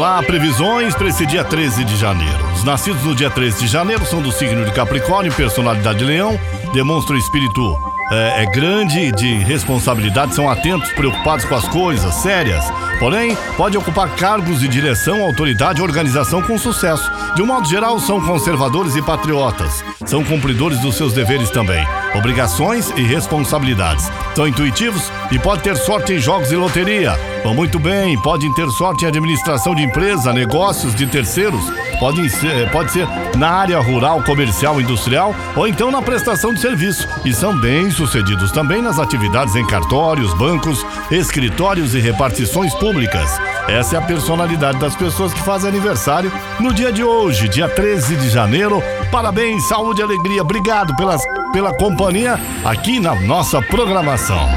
Lá, previsões para esse dia 13 de janeiro. Os nascidos no dia 13 de janeiro são do signo de Capricórnio, personalidade de leão, demonstram espírito é, é grande de responsabilidade, são atentos, preocupados com as coisas sérias. Porém, pode ocupar cargos de direção, autoridade e organização com sucesso. De um modo geral, são conservadores e patriotas. São cumpridores dos seus deveres também, obrigações e responsabilidades. São intuitivos e pode ter sorte em jogos e loteria. Vão muito bem, podem ter sorte em administração de empresa, negócios de terceiros. Podem ser, pode ser na área rural, comercial, industrial ou então na prestação de serviço. E são bem sucedidos também nas atividades em cartórios, bancos, escritórios e repartições públicas. Essa é a personalidade das pessoas que fazem aniversário no dia de hoje, dia 13 de janeiro. Parabéns, saúde e alegria. Obrigado pelas, pela companhia aqui na nossa programação.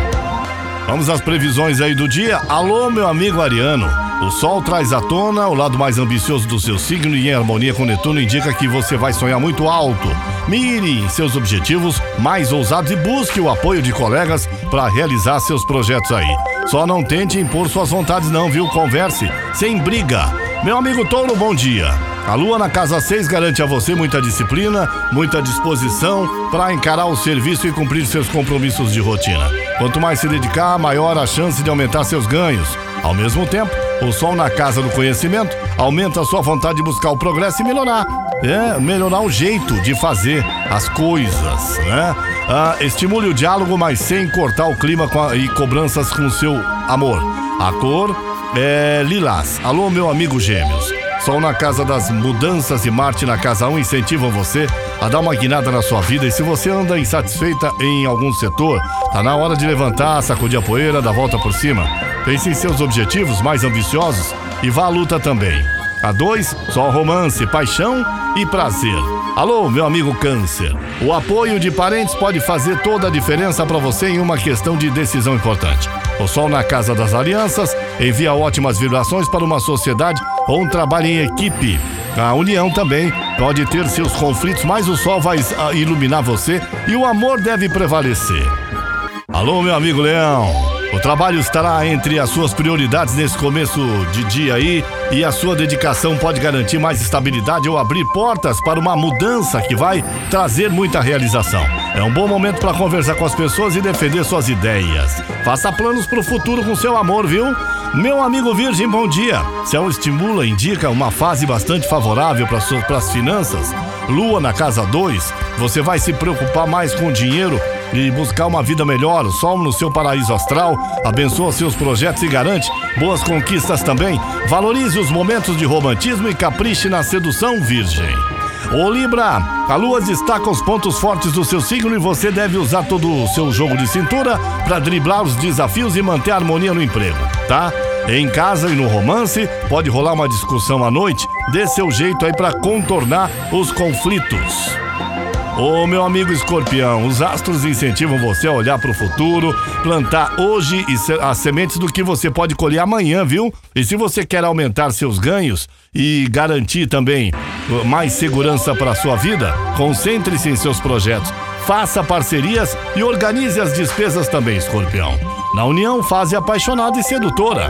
Vamos às previsões aí do dia. Alô, meu amigo Ariano. O Sol traz à tona o lado mais ambicioso do seu signo e em harmonia com Netuno indica que você vai sonhar muito alto. Mire em seus objetivos mais ousados e busque o apoio de colegas para realizar seus projetos aí. Só não tente impor suas vontades não, viu? Converse sem briga. Meu amigo Touro, bom dia. A lua na casa 6 garante a você muita disciplina, muita disposição para encarar o serviço e cumprir seus compromissos de rotina. Quanto mais se dedicar, maior a chance de aumentar seus ganhos. Ao mesmo tempo, o sol na casa do conhecimento aumenta a sua vontade de buscar o progresso e melhorar. É, melhorar o jeito de fazer as coisas, né? Ah, estimule o diálogo, mas sem cortar o clima a, e cobranças com seu amor. A cor é lilás. Alô, meu amigo Gêmeos. Sol na casa das mudanças e Marte na casa 1 incentivam você a dar uma guinada na sua vida. E se você anda insatisfeita em algum setor, tá na hora de levantar, sacudir a poeira, dar volta por cima. Pense em seus objetivos mais ambiciosos e vá à luta também. A dois, só romance, paixão e prazer. Alô, meu amigo Câncer. O apoio de parentes pode fazer toda a diferença para você em uma questão de decisão importante. O Sol na Casa das Alianças envia ótimas vibrações para uma sociedade ou um trabalho em equipe. A união também pode ter seus conflitos, mas o Sol vai ah, iluminar você e o amor deve prevalecer. Alô, meu amigo Leão. O trabalho estará entre as suas prioridades nesse começo de dia aí e a sua dedicação pode garantir mais estabilidade ou abrir portas para uma mudança que vai trazer muita realização. É um bom momento para conversar com as pessoas e defender suas ideias. Faça planos para o futuro com seu amor, viu? Meu amigo Virgem, bom dia. Céu estimula, indica uma fase bastante favorável para as finanças. Lua na casa 2, você vai se preocupar mais com o dinheiro e buscar uma vida melhor. Sol no seu paraíso astral, abençoa seus projetos e garante boas conquistas também. Valorize os momentos de romantismo e capriche na sedução, Virgem. Ô Libra, a lua destaca os pontos fortes do seu signo e você deve usar todo o seu jogo de cintura para driblar os desafios e manter a harmonia no emprego, tá? Em casa e no romance, pode rolar uma discussão à noite, dê seu jeito aí para contornar os conflitos. Ô meu amigo escorpião, os astros incentivam você a olhar para o futuro, plantar hoje as sementes do que você pode colher amanhã, viu? E se você quer aumentar seus ganhos e garantir também uh, mais segurança para sua vida, concentre-se em seus projetos. Faça parcerias e organize as despesas também, escorpião. Na união, fase apaixonada e sedutora.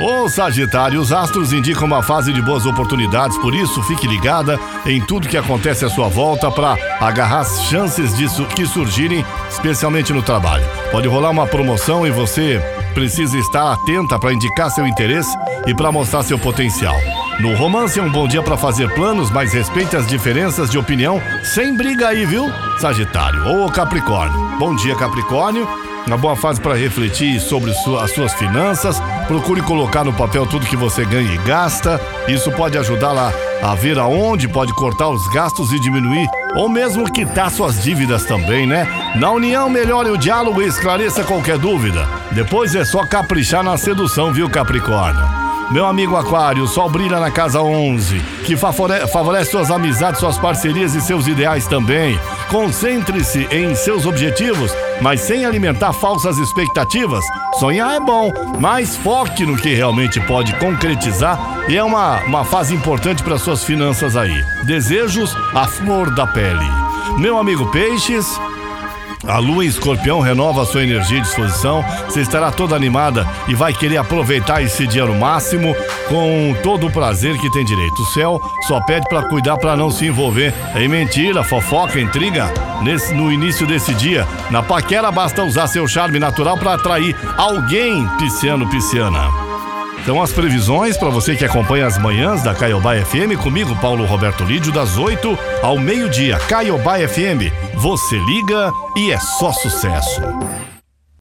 Ô Sagitário, os astros indicam uma fase de boas oportunidades, por isso fique ligada em tudo que acontece à sua volta para agarrar as chances disso que surgirem, especialmente no trabalho. Pode rolar uma promoção e você precisa estar atenta para indicar seu interesse e para mostrar seu potencial. No romance é um bom dia para fazer planos, mas respeite as diferenças de opinião sem briga aí, viu? Sagitário ou Capricórnio. Bom dia, Capricórnio uma boa fase para refletir sobre as suas finanças. Procure colocar no papel tudo que você ganha e gasta. Isso pode ajudá-la a ver aonde pode cortar os gastos e diminuir, ou mesmo quitar suas dívidas também, né? Na união, melhore o diálogo e esclareça qualquer dúvida. Depois é só caprichar na sedução, viu, Capricórnio? Meu amigo Aquário, o sol brilha na casa 11, que favorece suas amizades, suas parcerias e seus ideais também. Concentre-se em seus objetivos, mas sem alimentar falsas expectativas. Sonhar é bom, mas foque no que realmente pode concretizar e é uma, uma fase importante para suas finanças aí. Desejos à flor da pele. Meu amigo Peixes, A lua em escorpião renova a sua energia e disposição. Você estará toda animada e vai querer aproveitar esse dia no máximo com todo o prazer que tem direito. O céu só pede para cuidar para não se envolver em mentira, fofoca, intriga. Nesse, no início desse dia, na paquera basta usar seu charme natural para atrair alguém pisciano pisciana. Então as previsões para você que acompanha as manhãs da Caiobá FM comigo, Paulo Roberto Lídio, das 8 ao meio-dia. Caiobá FM, você liga e é só sucesso.